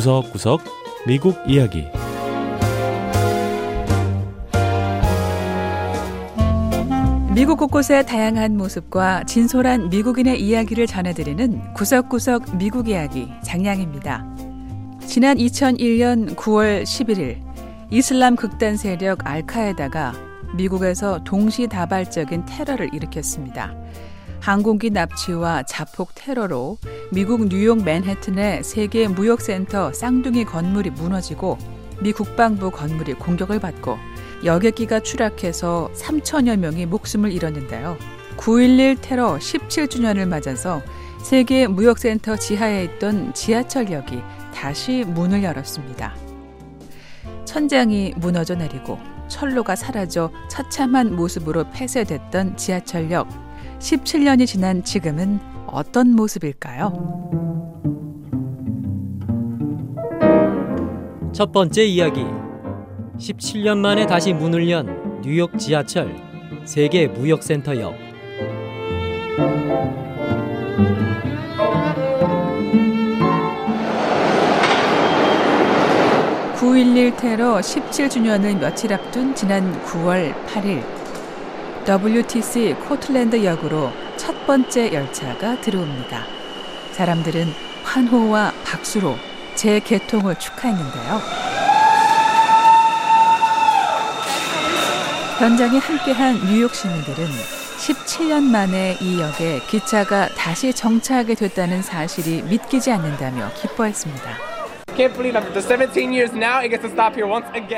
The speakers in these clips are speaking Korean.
구석구석 미국 이야기 미국 곳곳의 다양한 모습과 진솔한 미국인의 이야기를 전해드리는 구석구석 미국 이야기 장량입니다. 지난 2001년 9월 11일 이슬람 극단 세력 알카에다가 미국에서 동시다발적인 테러를 일으켰습니다. 항공기 납치와 자폭 테러로 미국 뉴욕 맨해튼의 세계 무역센터 쌍둥이 건물이 무너지고 미 국방부 건물이 공격을 받고 여객기가 추락해서 3천여 명이 목숨을 잃었는데요. 9.11 테러 17주년을 맞아서 세계 무역센터 지하에 있던 지하철역이 다시 문을 열었습니다. 천장이 무너져 내리고 철로가 사라져 처참한 모습으로 폐쇄됐던 지하철역. 17년이 지난 지금은 어떤 모습일까요? 첫 번째 이야기. 17년 만에 다시 문을 연 뉴욕 지하철 세계 무역센터역. 9.11 테러 17주년을 며칠 앞둔 지난 9월 8일 WTC 코틀랜드 역으로 첫 번째 열차가 들어옵니다. 사람들은 환호와 박수로 재개통을 축하했는데요. 현장에 함께한 뉴욕 시민들은 17년 만에 이 역에 기차가 다시 정차하게 됐다는 사실이 믿기지 않는다며 기뻐했습니다.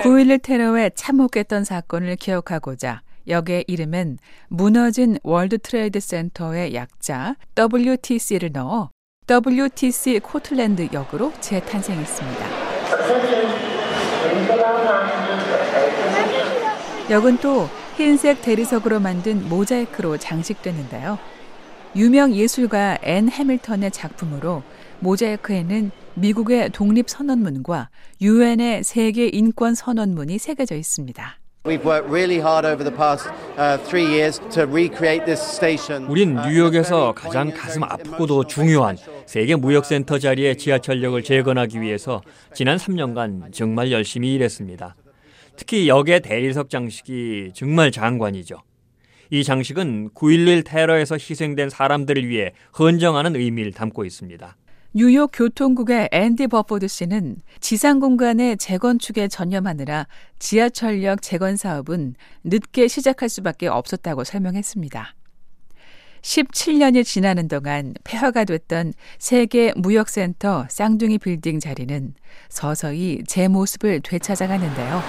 9.11 테러에 참혹했던 사건을 기억하고자 역의 이름은 무너진 월드 트레이드 센터의 약자 WTC를 넣어 WTC 코틀랜드 역으로 재탄생했습니다. 역은 또 흰색 대리석으로 만든 모자이크로 장식되는데요. 유명 예술가 앤 해밀턴의 작품으로 모자이크에는 미국의 독립선언문과 유엔의 세계 인권 선언문이 새겨져 있습니다. 우린 뉴욕에서 가장 가슴 아프고도 중요한 세계 무역센터 자리의 지하철역을 재건하기 위해서 지난 3년간 정말 열심히 일했습니다. 특히 역의 대리석 장식이 정말 장관이죠. 이 장식은 9.11 테러에서 희생된 사람들을 위해 헌정하는 의미를 담고 있습니다. 뉴욕 교통국의 앤디 버포드 씨는 지상 공간의 재건축에 전념하느라 지하철역 재건 사업은 늦게 시작할 수밖에 없었다고 설명했습니다. 17년이 지나는 동안 폐허가 됐던 세계 무역센터 쌍둥이 빌딩 자리는 서서히 제 모습을 되찾아가는데요.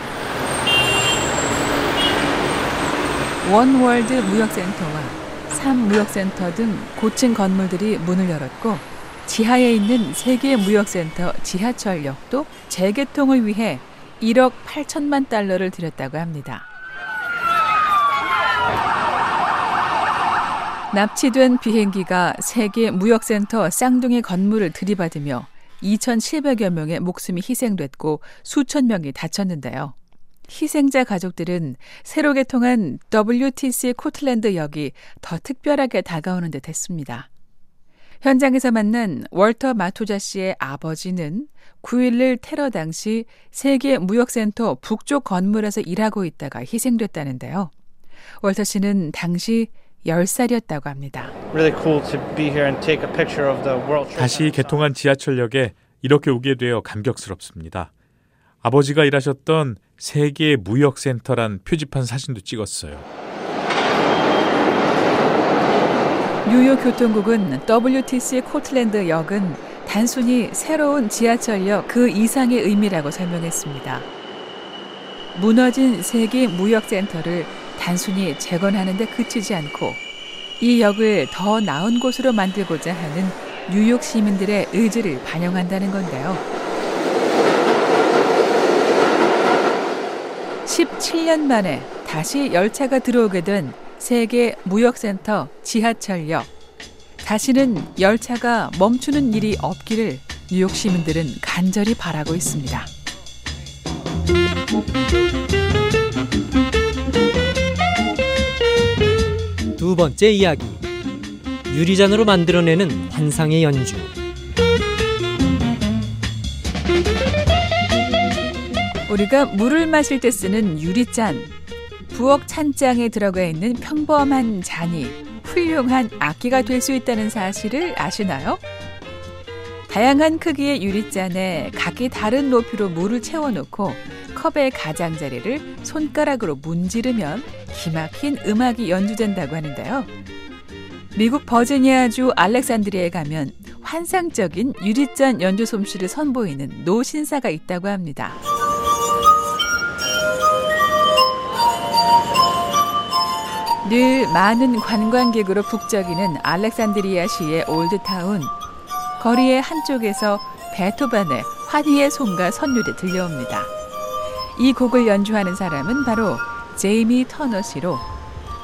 원월드 무역센터와 3무역센터 등 고층 건물들이 문을 열었고 지하에 있는 세계 무역센터 지하철역도 재개통을 위해 1억 8천만 달러를 들였다고 합니다. 납치된 비행기가 세계 무역센터 쌍둥이 건물을 들이받으며 2,700여 명의 목숨이 희생됐고 수천 명이 다쳤는데요. 희생자 가족들은 새로 개통한 WTC 코틀랜드 역이 더 특별하게 다가오는 듯 했습니다. 현장에서 만난 월터 마토자 씨의 아버지는 9.11 테러 당시 세계 무역센터 북쪽 건물에서 일하고 있다가 희생됐다는데요. 월터 씨는 당시 10살이었다고 합니다. 다시 개통한 지하철역에 이렇게 오게 되어 감격스럽습니다. 아버지가 일하셨던 세계 무역센터란 표지판 사진도 찍었어요. 뉴욕 교통국은 WTC 코틀랜드 역은 단순히 새로운 지하철역 그 이상의 의미라고 설명했습니다. 무너진 세계 무역센터를 단순히 재건하는 데 그치지 않고 이 역을 더 나은 곳으로 만들고자 하는 뉴욕 시민들의 의지를 반영한다는 건데요. 17년 만에 다시 열차가 들어오게 된 세계 무역센터 지하철역. 다시는 열차가 멈추는 일이 없기를 뉴욕 시민들은 간절히 바라고 있습니다. 두 번째 이야기. 유리잔으로 만들어내는 환상의 연주. 우리가 물을 마실 때 쓰는 유리잔. 부엌 찬장에 들어가 있는 평범한 잔이 훌륭한 악기가 될 수 있다는 사실을 아시나요? 다양한 크기의 유리잔에 각기 다른 높이로 물을 채워놓고 컵의 가장자리를 손가락으로 문지르면 기막힌 음악이 연주된다고 하는데요. 미국 버지니아주 알렉산드리아에 가면 환상적인 유리잔 연주 솜씨를 선보이는 노신사가 있다고 합니다. 늘 많은 관광객으로 북적이는 알렉산드리아 시의 올드타운. 거리의 한쪽에서 베토벤의 환희의 손과 선율이 들려옵니다. 이 곡을 연주하는 사람은 바로 제이미 터너 씨로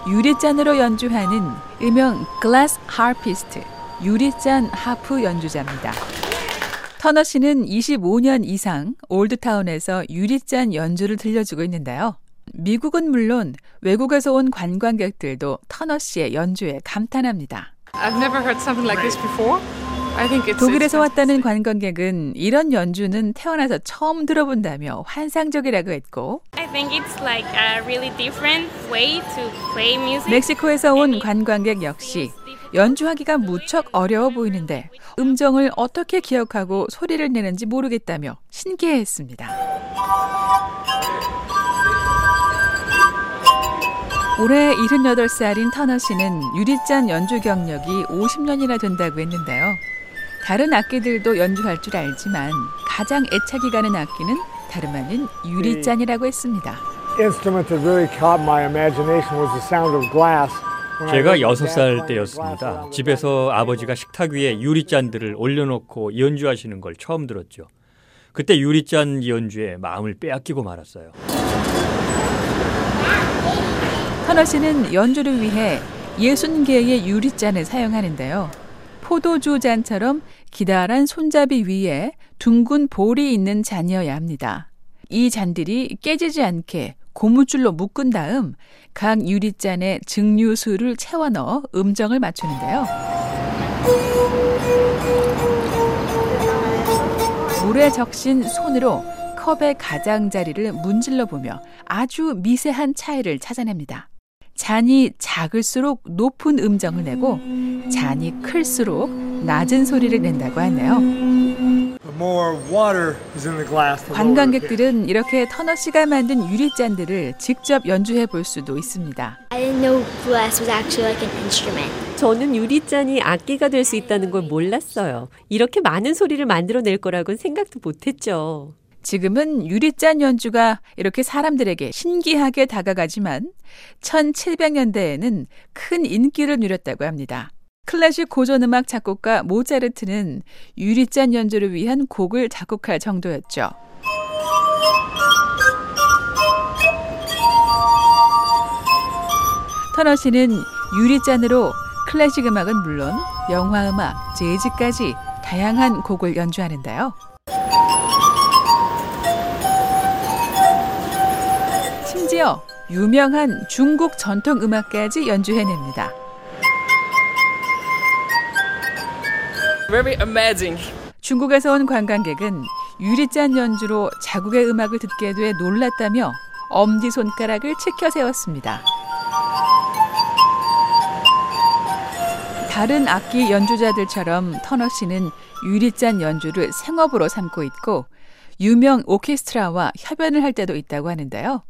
유리잔으로 연주하는 일명 글라스 하피스트, 유리잔 하프 연주자입니다. 터너 씨는 25년 이상 올드타운에서 유리잔 연주를 들려주고 있는데요. 미국은 물론 외국에서 온 관광객들도 터너 씨의 연주에 감탄합니다. 독일에서 왔다는 관광객은 이런 연주는 태어나서 처음 들어본다며 환상적이라고 했고 멕시코에서 온 관광객 역시 연주하기가 무척 어려워 보이는데 음정을 어떻게 기억하고 소리를 내는지 모르겠다며 신기해했습니다. 올해 78살인 터너 씨는 유리잔 연주 경력이 50년이나 된다고 했는데요. 다른 악기들도 연주할 줄 알지만 가장 애착이 가는 악기는 다름 아닌 유리잔이라고 했습니다. 제가 6살 때였습니다. 집에서 아버지가 식탁 위에 유리잔들을 올려놓고 연주하시는 걸 처음 들었죠. 그때 유리잔 연주에 마음을 빼앗기고 말았어요. 터너 씨는 연주를 위해 60개의 유리잔을 사용하는데요. 포도주 잔처럼 기다란 손잡이 위에 둥근 볼이 있는 잔이어야 합니다. 이 잔들이 깨지지 않게 고무줄로 묶은 다음 각 유리잔에 증류수를 채워 넣어 음정을 맞추는데요. 물에 적신 손으로 컵의 가장자리를 문질러 보며 아주 미세한 차이를 찾아냅니다. 잔이 작을수록 높은 음정을 내고 잔이 클수록 낮은 소리를 낸다고 하네요. 관광객들은 이렇게 터너 씨가 만든 유리잔들을 직접 연주해 볼 수도 있습니다. 저는 유리잔이 악기가 될 수 있다는 걸 몰랐어요. 이렇게 많은 소리를 만들어낼 거라고는 생각도 못했죠. 지금은 유리잔 연주가 이렇게 사람들에게 신기하게 다가가지만 1700년대에는 큰 인기를 누렸다고 합니다. 클래식 고전음악 작곡가 모차르트는 유리잔 연주를 위한 곡을 작곡할 정도였죠. 터너 씨는 유리잔으로 클래식 음악은 물론 영화 음악, 재즈까지 다양한 곡을 연주하는데요. 심지어 유명한 중국 전통 음악까지 연주해냅니다. Very amazing. 중국에서 온 관광객은 유리잔 연주로 자국의 음악을 듣게 돼 놀랐다며 엄지 손가락을 치켜 세웠습니다. 다른 악기 연주자들처럼 터너 씨는 유리잔 연주를 생업으로 삼고 있고 유명 오케스트라와 협연을 할 때도 있다고 하는데요.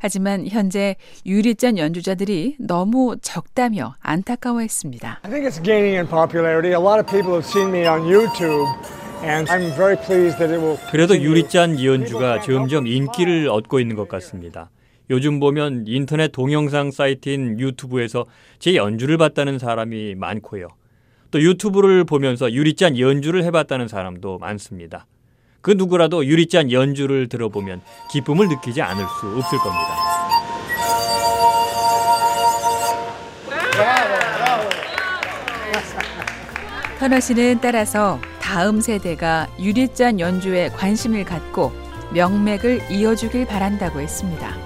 하지만 현재 유리잔 연주자들이 너무 적다며 안타까워했습니다. I think it's gaining in popularity. A lot of people have seen me on YouTube. 그래도 유리잔 연주가 점점 인기를 얻고 있는 것 같습니다. 요즘 보면 인터넷 동영상 사이트인 유튜브에서 제 연주를 봤다는 사람이 많고요. 또 유튜브를 보면서 유리잔 연주를 해봤다는 사람도 많습니다. 그 누구라도 유리잔 연주를 들어보면 기쁨을 느끼지 않을 수 없을 겁니다. 터너 씨는 따라서 다음 세대가 유리잔 연주에 관심을 갖고 명맥을 이어주길 바란다고 했습니다.